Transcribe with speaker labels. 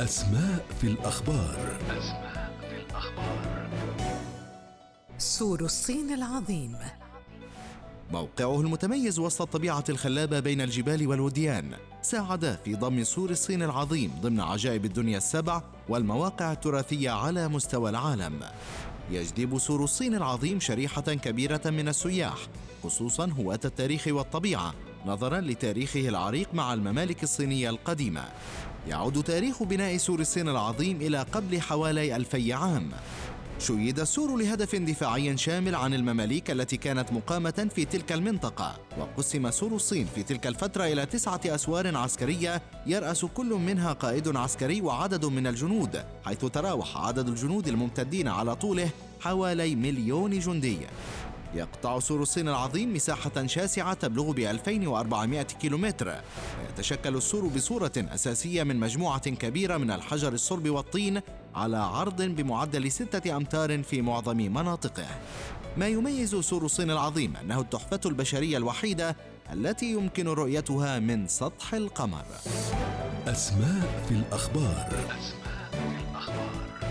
Speaker 1: أسماء في الأخبار.
Speaker 2: أسماء في الأخبار
Speaker 3: سور الصين العظيم.
Speaker 4: موقعه المتميز وسط الطبيعة الخلابة بين الجبال والوديان. ساعد في ضم سور الصين العظيم ضمن عجائب الدنيا السبع والمواقع التراثية على مستوى العالم. يجذب سور الصين العظيم شريحة كبيرة من السياح خصوصا هواة التاريخ والطبيعة نظرا لتاريخه العريق مع الممالك الصينية القديمة. يعود تاريخ بناء سور الصين العظيم إلى قبل حوالي ألفي عام. شيد السور لهدف دفاعي شامل عن المماليك التي كانت مقامة في تلك المنطقة وقسم سور الصين في تلك الفترة إلى تسعة أسوار عسكرية يرأس كل منها قائد عسكري وعدد من الجنود حيث تراوح عدد الجنود الممتدين على طوله حوالي مليون جندي. يقطع سور الصين العظيم مساحة شاسعة تبلغ ب 2400 كيلومتر. ويتشكل السور بصورة أساسية من مجموعة كبيرة من الحجر الصلب والطين على عرض بمعدل ستة أمتار في معظم مناطقه. ما يميز سور الصين العظيم أنه التحفة البشرية الوحيدة التي يمكن رؤيتها من سطح القمر.
Speaker 1: أسماء في الأخبار.
Speaker 2: أسماء في الأخبار.